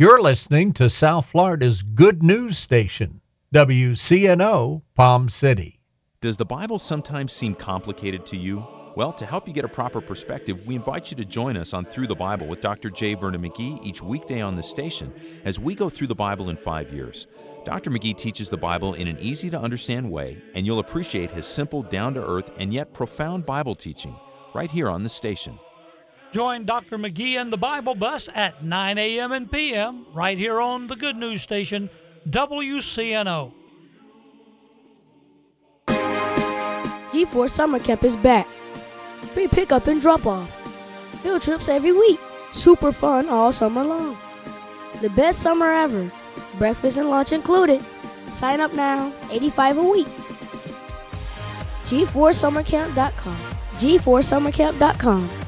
You're listening to South Florida's good news station, WCNO Palm City. Does the Bible sometimes seem complicated to you? Well, to help you get a proper perspective, we invite you to join us on Through the Bible with Dr. J. Vernon McGee each weekday on the station as we go through the Bible in five years. Dr. McGee teaches the Bible in an easy to understand way, and you'll appreciate his simple, down to earth, and yet profound Bible teaching right here on the station. Join Dr. McGee and the Bible Bus at 9 a.m. and p.m. right here on the Good News Station, WCNO. G4 Summer Camp is back. Free pickup and drop off. Field trips every week. Super fun all summer long. The best summer ever. Breakfast and lunch included. Sign up now, 85 a week. G4summercamp.com. G4summercamp.com.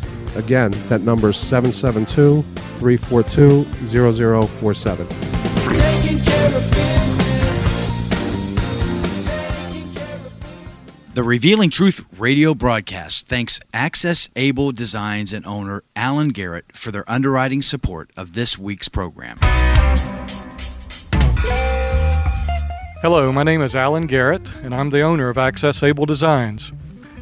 Again, that number is 772 342 0047. The Revealing Truth radio broadcast thanks Access Able Designs and owner Alan Garrett for their underwriting support of this week's program. Hello, my name is Alan Garrett, and I'm the owner of Access Able Designs.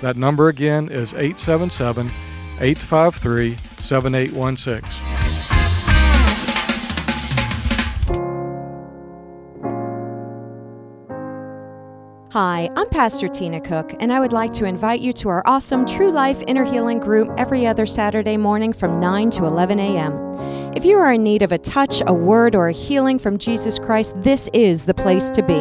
that number again is 877 853 7816. Hi, I'm Pastor Tina Cook, and I would like to invite you to our awesome True Life Inner Healing group every other Saturday morning from 9 to 11 a.m. If you are in need of a touch, a word, or a healing from Jesus Christ, this is the place to be.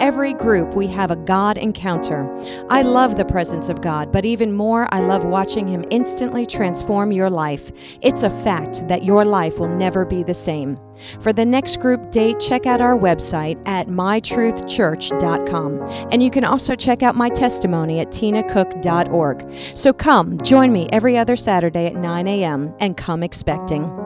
Every group, we have a God encounter. I love the presence of God, but even more, I love watching Him instantly transform your life. It's a fact that your life will never be the same. For the next group date, check out our website at mytruthchurch.com. And you can also check out my testimony at tinacook.org. So come, join me every other Saturday at 9 a.m. and come expecting.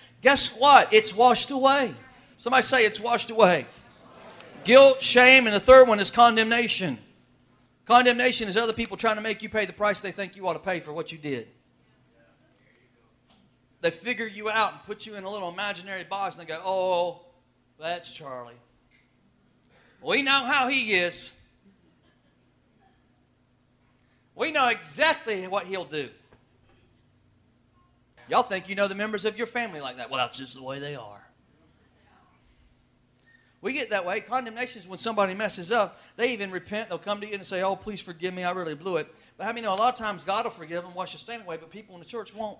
Guess what? It's washed away. Somebody say it's washed away. Guilt, shame, and the third one is condemnation. Condemnation is other people trying to make you pay the price they think you ought to pay for what you did. They figure you out and put you in a little imaginary box and they go, oh, that's Charlie. We know how he is. We know exactly what he'll do. Y'all think you know the members of your family like that. Well, that's just the way they are. We get that way. Condemnation is when somebody messes up. They even repent. They'll come to you and say, Oh, please forgive me. I really blew it. But how many know a lot of times God will forgive them, wash the stain away, but people in the church won't?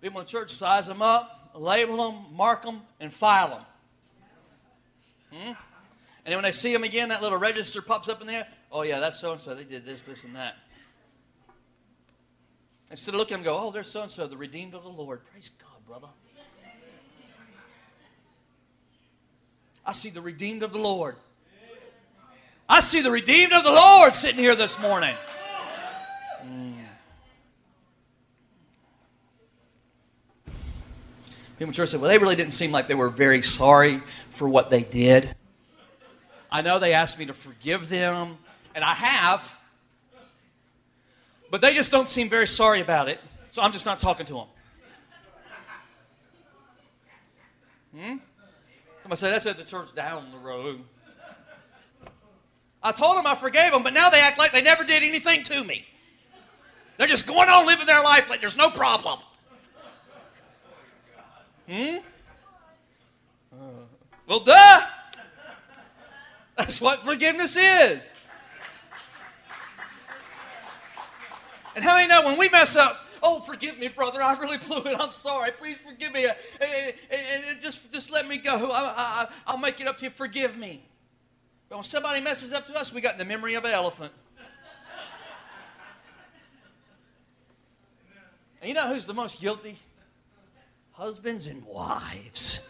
People in the church size them up, label them, mark them, and file them. Hmm? And then when they see them again, that little register pops up in there. Oh, yeah, that's so and so. They did this, this, and that. Instead of looking and go, oh, there's so and so, the redeemed of the Lord. Praise God, brother. I see the redeemed of the Lord. I see the redeemed of the Lord sitting here this morning. Mm. People in church said, well, they really didn't seem like they were very sorry for what they did. I know they asked me to forgive them, and I have. But they just don't seem very sorry about it, so I'm just not talking to them. Hmm? Somebody said, that's at the church down the road. I told them I forgave them, but now they act like they never did anything to me. They're just going on living their life like there's no problem. Hmm? Uh, well, duh. That's what forgiveness is. And how many know when we mess up, oh, forgive me, brother, I really blew it. I'm sorry. Please forgive me. And, just, just let me go. I, will make it up to you. Forgive me. But when somebody messes up to us, we got the memory of an elephant. And you know who's the most guilty? Husbands and wives.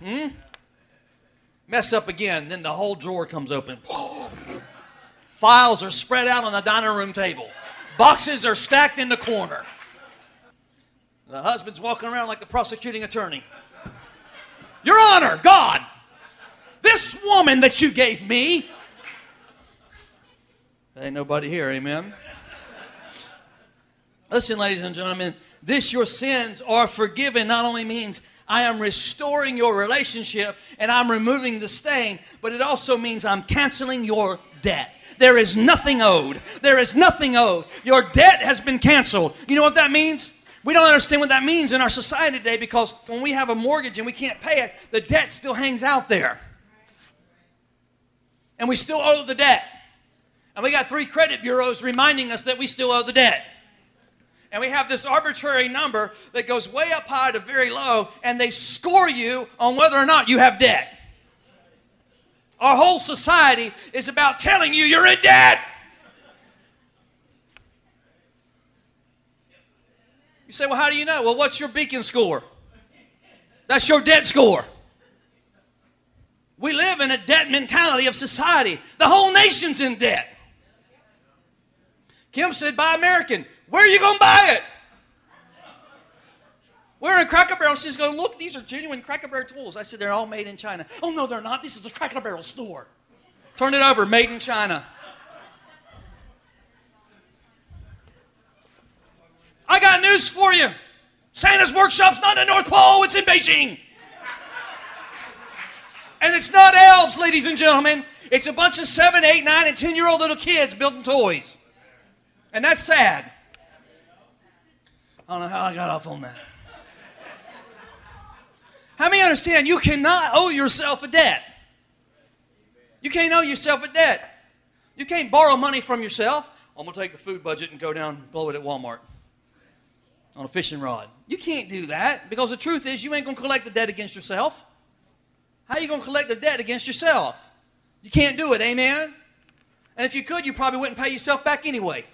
Hmm? Mess up again, then the whole drawer comes open. Files are spread out on the dining room table. Boxes are stacked in the corner. The husband's walking around like the prosecuting attorney. Your Honor, God, this woman that you gave me. There ain't nobody here, amen. Listen, ladies and gentlemen, this your sins are forgiven not only means I am restoring your relationship and I'm removing the stain, but it also means I'm canceling your debt. There is nothing owed. There is nothing owed. Your debt has been canceled. You know what that means? We don't understand what that means in our society today because when we have a mortgage and we can't pay it, the debt still hangs out there. And we still owe the debt. And we got three credit bureaus reminding us that we still owe the debt. And we have this arbitrary number that goes way up high to very low, and they score you on whether or not you have debt. Our whole society is about telling you you're in debt. You say, well, how do you know? Well, what's your beacon score? That's your debt score. We live in a debt mentality of society. The whole nation's in debt. Kim said, buy American. Where are you going to buy it? We're in a Cracker Barrel. She's going, look, these are genuine Cracker Barrel tools. I said, they're all made in China. Oh, no, they're not. This is a Cracker Barrel store. Turn it over, made in China. I got news for you. Santa's workshop's not in the North Pole, it's in Beijing. And it's not elves, ladies and gentlemen. It's a bunch of seven, eight, nine, and 10 year old little kids building toys. And that's sad. I don't know how I got off on that. How many understand you cannot owe yourself a debt? You can't owe yourself a debt. You can't borrow money from yourself. I'm going to take the food budget and go down and blow it at Walmart on a fishing rod. You can't do that because the truth is you ain't going to collect the debt against yourself. How you going to collect the debt against yourself? You can't do it, amen? And if you could, you probably wouldn't pay yourself back anyway.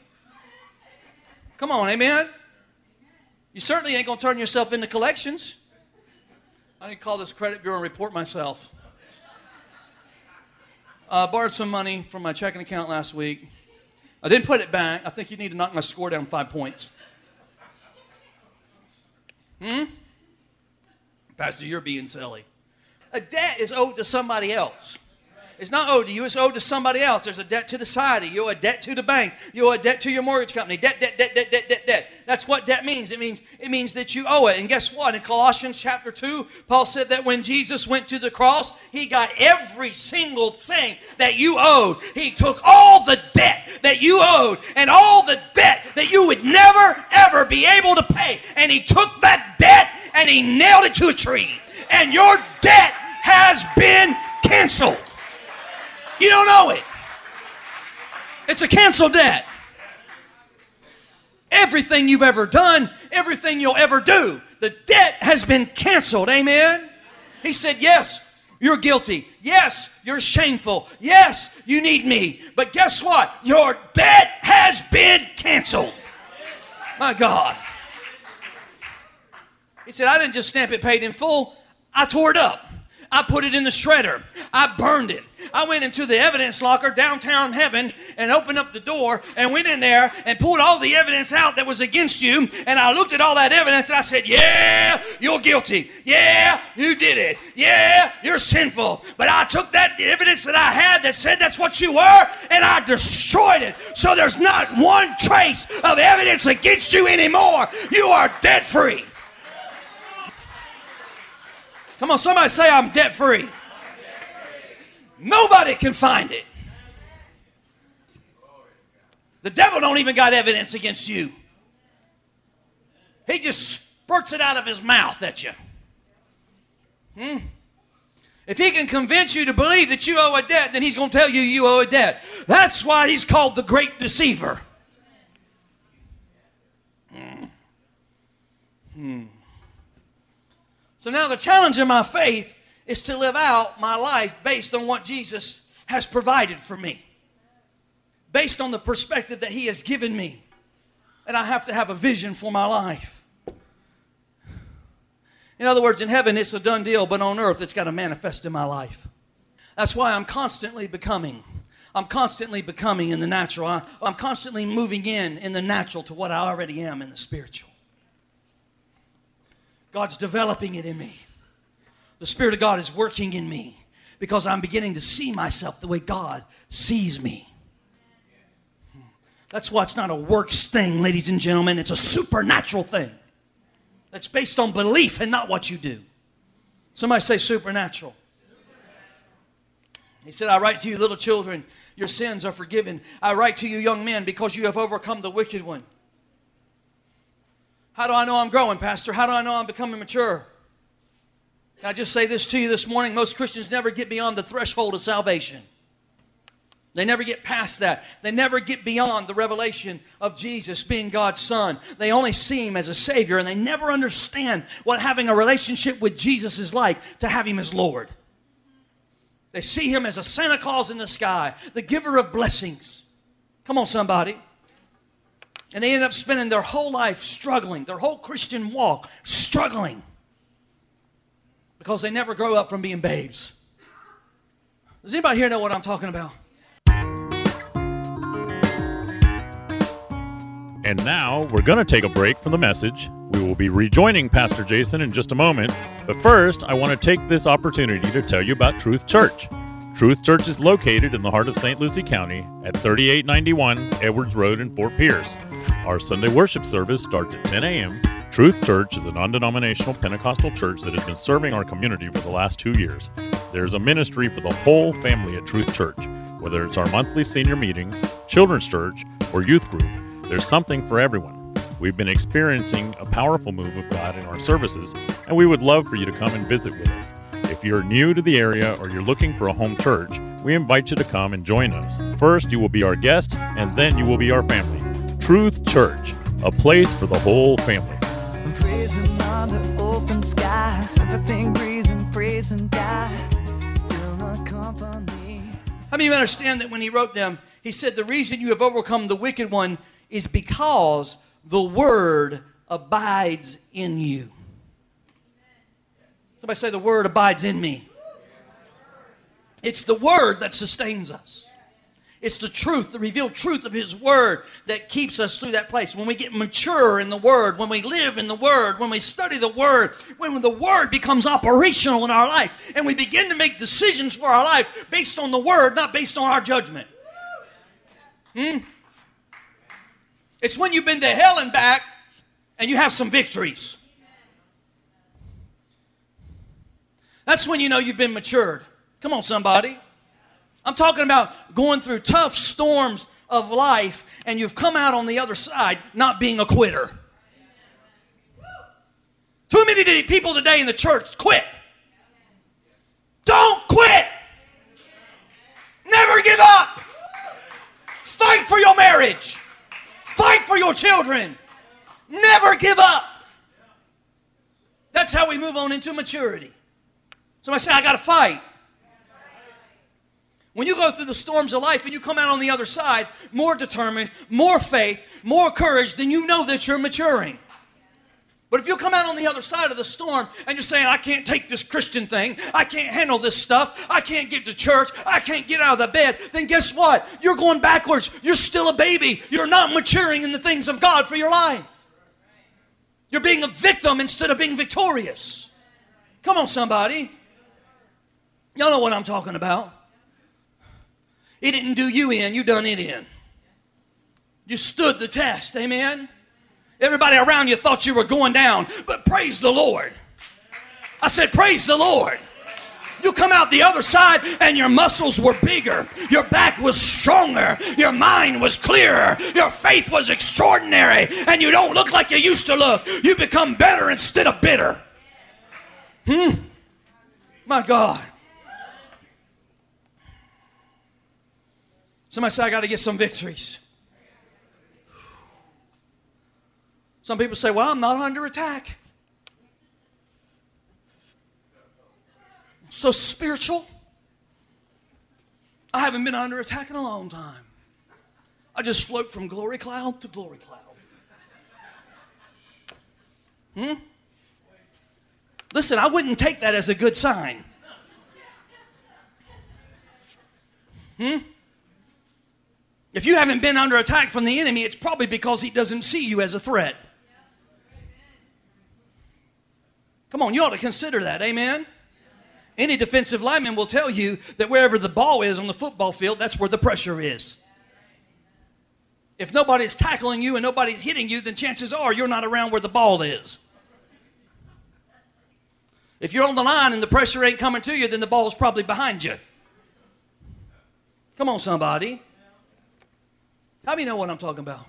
Come on, amen? You certainly ain't going to turn yourself into collections. I need to call this credit bureau and report myself. Uh, borrowed some money from my checking account last week. I didn't put it back. I think you need to knock my score down five points. Hmm? Pastor, you're being silly. A debt is owed to somebody else. It's not owed to you, it's owed to somebody else. There's a debt to the society. You owe a debt to the bank. You owe a debt to your mortgage company. Debt, debt, debt, debt, debt, debt, debt. That's what debt means. It means it means that you owe it. And guess what? In Colossians chapter 2, Paul said that when Jesus went to the cross, he got every single thing that you owed. He took all the debt that you owed and all the debt that you would never ever be able to pay. And he took that debt and he nailed it to a tree. And your debt has been canceled. You don't know it. It's a canceled debt. Everything you've ever done, everything you'll ever do, the debt has been canceled. Amen? He said, Yes, you're guilty. Yes, you're shameful. Yes, you need me. But guess what? Your debt has been canceled. My God. He said, I didn't just stamp it paid in full, I tore it up. I put it in the shredder. I burned it. I went into the evidence locker downtown heaven and opened up the door and went in there and pulled all the evidence out that was against you. And I looked at all that evidence and I said, Yeah, you're guilty. Yeah, you did it. Yeah, you're sinful. But I took that evidence that I had that said that's what you were and I destroyed it. So there's not one trace of evidence against you anymore. You are debt free. Come on, somebody say I'm debt free. Nobody can find it. The devil don't even got evidence against you. He just spurts it out of his mouth at you. Hmm? If he can convince you to believe that you owe a debt, then he's going to tell you you owe a debt. That's why he's called the great deceiver. Hmm. Hmm. So now the challenge in my faith is to live out my life based on what Jesus has provided for me, based on the perspective that He has given me. And I have to have a vision for my life. In other words, in heaven, it's a done deal, but on earth, it's got to manifest in my life. That's why I'm constantly becoming. I'm constantly becoming in the natural. I, am constantly moving in in the natural to what I already am in the spiritual. God's developing it in me. The Spirit of God is working in me because I'm beginning to see myself the way God sees me. Hmm. That's why it's not a works thing, ladies and gentlemen. It's a supernatural thing that's based on belief and not what you do. Somebody say supernatural. He said, I write to you, little children, your sins are forgiven. I write to you, young men, because you have overcome the wicked one. How do I know I'm growing, Pastor? How do I know I'm becoming mature? Can I just say this to you this morning? Most Christians never get beyond the threshold of salvation. They never get past that. They never get beyond the revelation of Jesus being God's Son. They only see Him as a Savior and they never understand what having a relationship with Jesus is like to have Him as Lord. They see Him as a Santa Claus in the sky, the giver of blessings. Come on, somebody. And they end up spending their whole life struggling, their whole Christian walk struggling because they never grow up from being babes. Does anybody here know what I'm talking about? And now we're going to take a break from the message. We will be rejoining Pastor Jason in just a moment. But first, I want to take this opportunity to tell you about Truth Church. Truth Church is located in the heart of St. Lucie County at 3891 Edwards Road in Fort Pierce. Our Sunday worship service starts at 10 a.m. Truth Church is a non denominational Pentecostal church that has been serving our community for the last two years. There's a ministry for the whole family at Truth Church. Whether it's our monthly senior meetings, children's church, or youth group, there's something for everyone. We've been experiencing a powerful move of God in our services, and we would love for you to come and visit with us. If you're new to the area or you're looking for a home church, we invite you to come and join us. First, you will be our guest, and then you will be our family. Truth Church, a place for the whole family. Praising under open skies, everything breathing, praising God. How many of you understand that when he wrote them, he said, The reason you have overcome the wicked one is because the word abides in you. Somebody say, The word abides in me. It's the word that sustains us. It's the truth, the revealed truth of His Word that keeps us through that place. When we get mature in the Word, when we live in the Word, when we study the Word, when the Word becomes operational in our life, and we begin to make decisions for our life based on the Word, not based on our judgment. Hmm? It's when you've been to hell and back and you have some victories. That's when you know you've been matured. Come on, somebody. I'm talking about going through tough storms of life and you've come out on the other side not being a quitter. Too many people today in the church quit. Don't quit. Never give up. Fight for your marriage. Fight for your children. Never give up. That's how we move on into maturity. Somebody say, I got to fight. When you go through the storms of life and you come out on the other side more determined, more faith, more courage, then you know that you're maturing. But if you come out on the other side of the storm and you're saying, I can't take this Christian thing, I can't handle this stuff, I can't get to church, I can't get out of the bed, then guess what? You're going backwards. You're still a baby. You're not maturing in the things of God for your life. You're being a victim instead of being victorious. Come on, somebody. Y'all know what I'm talking about. It didn't do you in, you done it in. You stood the test, amen? Everybody around you thought you were going down, but praise the Lord. I said, Praise the Lord. You come out the other side and your muscles were bigger, your back was stronger, your mind was clearer, your faith was extraordinary, and you don't look like you used to look. You become better instead of bitter. Hmm? My God. Somebody say, I got to get some victories. Some people say, Well, I'm not under attack. I'm So spiritual. I haven't been under attack in a long time. I just float from glory cloud to glory cloud. Hmm? Listen, I wouldn't take that as a good sign. Hmm? If you haven't been under attack from the enemy, it's probably because he doesn't see you as a threat. Come on, you ought to consider that. Amen. Any defensive lineman will tell you that wherever the ball is on the football field, that's where the pressure is. If nobody's tackling you and nobody's hitting you, then chances are you're not around where the ball is. If you're on the line and the pressure ain't coming to you, then the ball's probably behind you. Come on, somebody. How do you know what I'm talking about?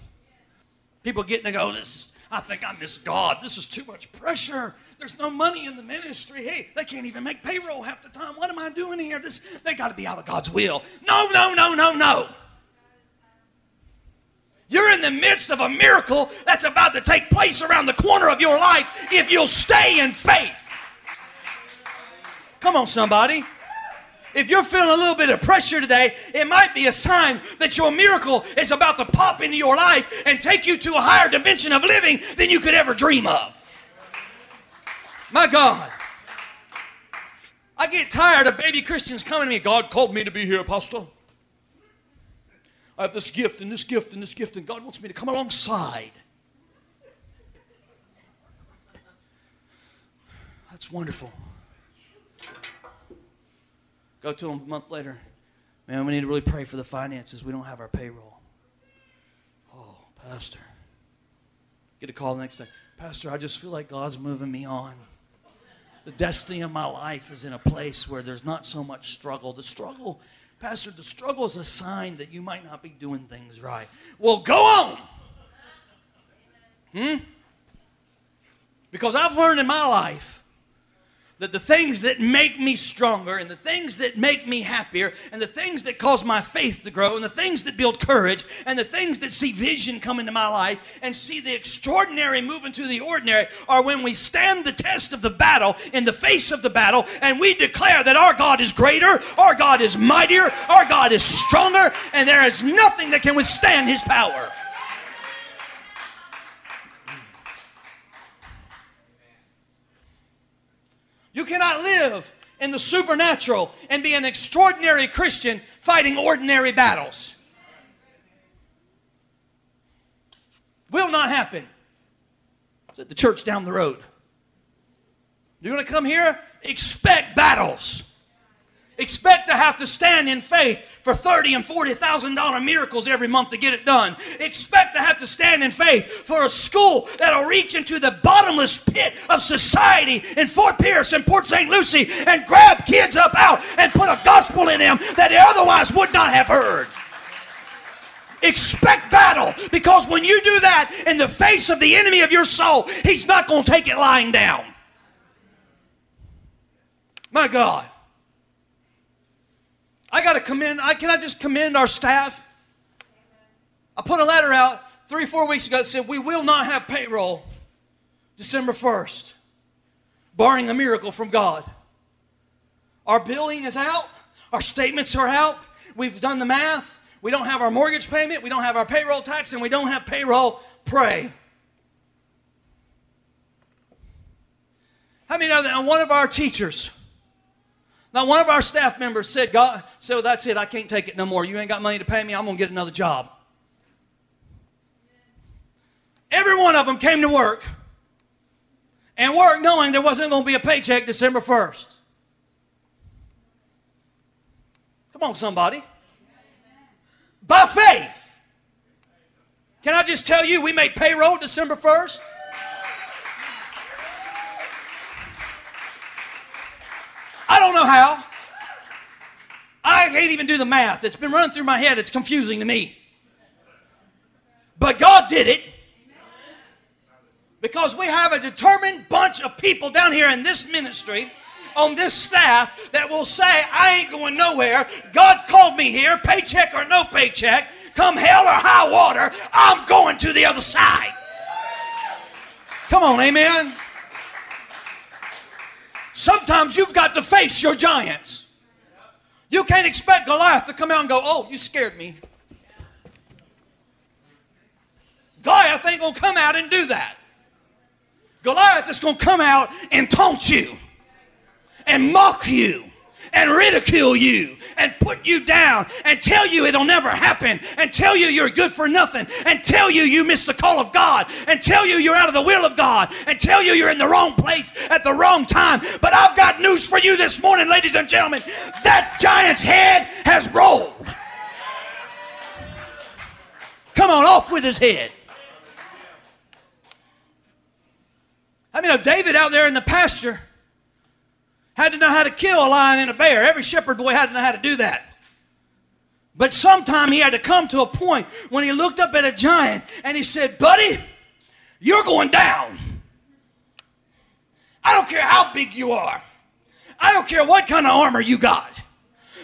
People getting to go, oh, this is, I think I miss God. This is too much pressure. There's no money in the ministry. Hey, they can't even make payroll half the time. What am I doing here? This they got to be out of God's will. No, no, no, no, no. You're in the midst of a miracle that's about to take place around the corner of your life if you'll stay in faith. Come on, somebody. If you're feeling a little bit of pressure today, it might be a sign that your miracle is about to pop into your life and take you to a higher dimension of living than you could ever dream of. My God. I get tired of baby Christians coming to me. God called me to be here, Apostle. I have this gift and this gift and this gift, and God wants me to come alongside. That's wonderful. Go to him a month later. Man, we need to really pray for the finances. We don't have our payroll. Oh, Pastor. Get a call the next day. Pastor, I just feel like God's moving me on. The destiny of my life is in a place where there's not so much struggle. The struggle, Pastor, the struggle is a sign that you might not be doing things right. Well, go on. Hmm? Because I've learned in my life that the things that make me stronger and the things that make me happier and the things that cause my faith to grow and the things that build courage and the things that see vision come into my life and see the extraordinary move into the ordinary are when we stand the test of the battle in the face of the battle and we declare that our God is greater, our God is mightier, our God is stronger, and there is nothing that can withstand his power. You cannot live in the supernatural and be an extraordinary Christian fighting ordinary battles. Will not happen. It's at the church down the road. You're going to come here, expect battles. Expect to have to stand in faith for thirty and forty thousand dollar miracles every month to get it done. Expect to have to stand in faith for a school that'll reach into the bottomless pit of society in Fort Pierce and Port St. Lucie and grab kids up out and put a gospel in them that they otherwise would not have heard. Expect battle because when you do that in the face of the enemy of your soul, he's not going to take it lying down. My God. I got to commend, I, can I just commend our staff? I put a letter out three, four weeks ago that said we will not have payroll December 1st, barring a miracle from God. Our billing is out, our statements are out, we've done the math, we don't have our mortgage payment, we don't have our payroll tax, and we don't have payroll. Pray. How many know that one of our teachers, now, one of our staff members said, God, so that's it. I can't take it no more. You ain't got money to pay me. I'm going to get another job. Every one of them came to work and worked knowing there wasn't going to be a paycheck December 1st. Come on, somebody. By faith. Can I just tell you, we made payroll December 1st? I don't know how. I can't even do the math. It's been running through my head. It's confusing to me. But God did it. Because we have a determined bunch of people down here in this ministry, on this staff, that will say, I ain't going nowhere. God called me here, paycheck or no paycheck, come hell or high water, I'm going to the other side. Come on, amen. Sometimes you've got to face your giants. You can't expect Goliath to come out and go, Oh, you scared me. Goliath ain't going to come out and do that. Goliath is going to come out and taunt you and mock you and ridicule you and put you down and tell you it'll never happen and tell you you're good for nothing and tell you you missed the call of God and tell you you're out of the will of God and tell you you're in the wrong place at the wrong time. But I've got news for you this morning, ladies and gentlemen. That giant's head has rolled. Come on, off with his head. I mean, David out there in the pasture had to know how to kill a lion and a bear. Every shepherd boy had to know how to do that. But sometime he had to come to a point when he looked up at a giant and he said, Buddy, you're going down. I don't care how big you are. I don't care what kind of armor you got.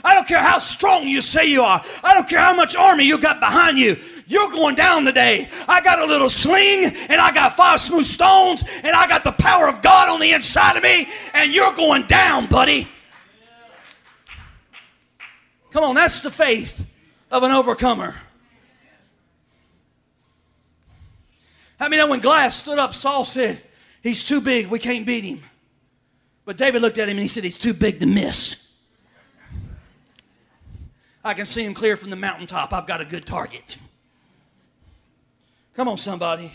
I don't care how strong you say you are. I don't care how much army you got behind you. You're going down today. I got a little sling and I got five smooth stones and I got the power of God on the inside of me and you're going down, buddy. Come on, that's the faith of an overcomer. I know when Goliath stood up, Saul said, He's too big, we can't beat him. But David looked at him and he said, He's too big to miss. I can see him clear from the mountaintop. I've got a good target. Come on, somebody.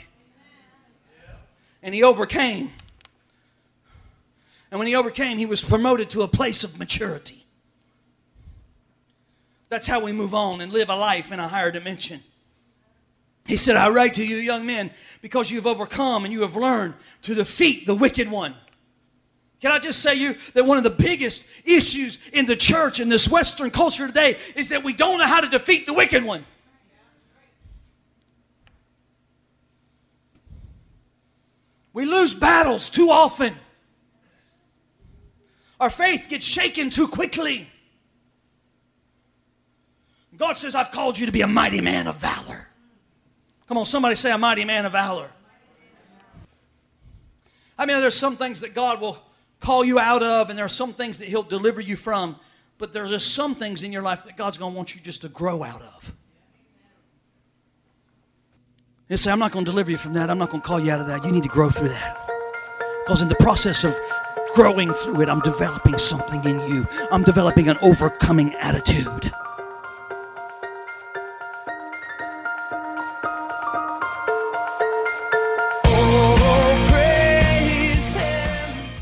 And he overcame. And when he overcame, he was promoted to a place of maturity. That's how we move on and live a life in a higher dimension. He said, I write to you, young men, because you've overcome and you have learned to defeat the wicked one. Can I just say you that one of the biggest issues in the church in this Western culture today is that we don't know how to defeat the wicked one. We lose battles too often. Our faith gets shaken too quickly. God says, I've called you to be a mighty man of valor. Come on, somebody say, a mighty man of valor. I mean, there's some things that God will call you out of, and there are some things that He'll deliver you from, but there's just some things in your life that God's going to want you just to grow out of. They say, I'm not going to deliver you from that. I'm not going to call you out of that. You need to grow through that. Because in the process of growing through it, I'm developing something in you. I'm developing an overcoming attitude.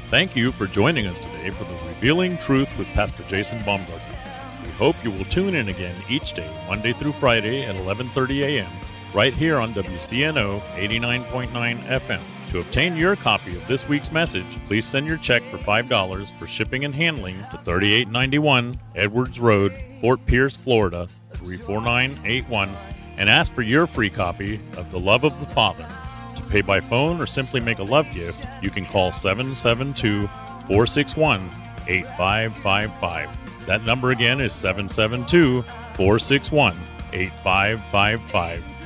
Thank you for joining us today for the Revealing Truth with Pastor Jason Baumgartner. We hope you will tune in again each day, Monday through Friday at 11:30 a.m right here on WCNO 89.9 FM. To obtain your copy of this week's message, please send your check for $5 for shipping and handling to 3891 Edwards Road, Fort Pierce, Florida 34981 and ask for your free copy of The Love of the Father. To pay by phone or simply make a love gift, you can call 772 461 8555. That number again is 772 461 8555.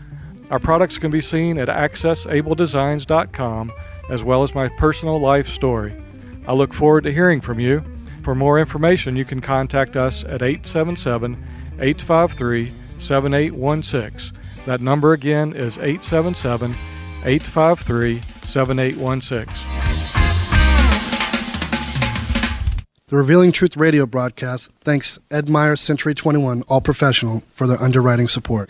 Our products can be seen at accessabledesigns.com as well as my personal life story. I look forward to hearing from you. For more information, you can contact us at 877 853 7816. That number again is 877 853 7816. The Revealing Truth radio broadcast thanks Ed Meyer Century 21 All Professional for their underwriting support.